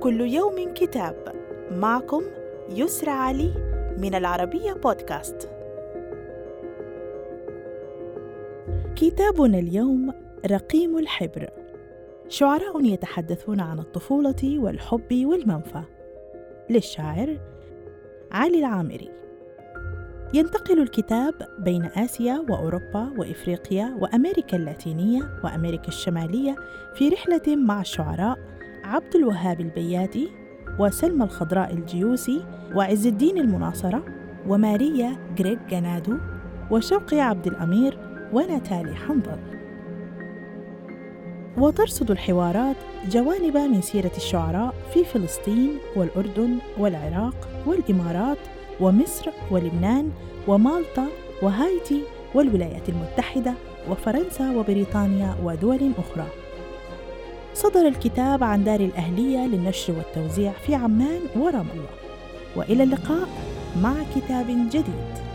كل يوم كتاب. معكم يسرى علي من العربية بودكاست. كتابنا اليوم رقيم الحبر. شعراء يتحدثون عن الطفولة والحب والمنفى. للشاعر علي العامري. ينتقل الكتاب بين آسيا وأوروبا وإفريقيا وأمريكا اللاتينية وأمريكا الشمالية في رحلة مع الشعراء عبد الوهاب البياتي وسلمى الخضراء الجيوسي وعز الدين المناصرة وماريا غريغ جنادو وشوقي عبد الأمير ونتالي حنظل وترصد الحوارات جوانب من سيرة الشعراء في فلسطين والأردن والعراق والإمارات ومصر ولبنان ومالطا وهايتي والولايات المتحدة وفرنسا وبريطانيا ودول أخرى. صدر الكتاب عن دار الأهلية للنشر والتوزيع في عمان ورام الله. وإلى اللقاء مع كتاب جديد.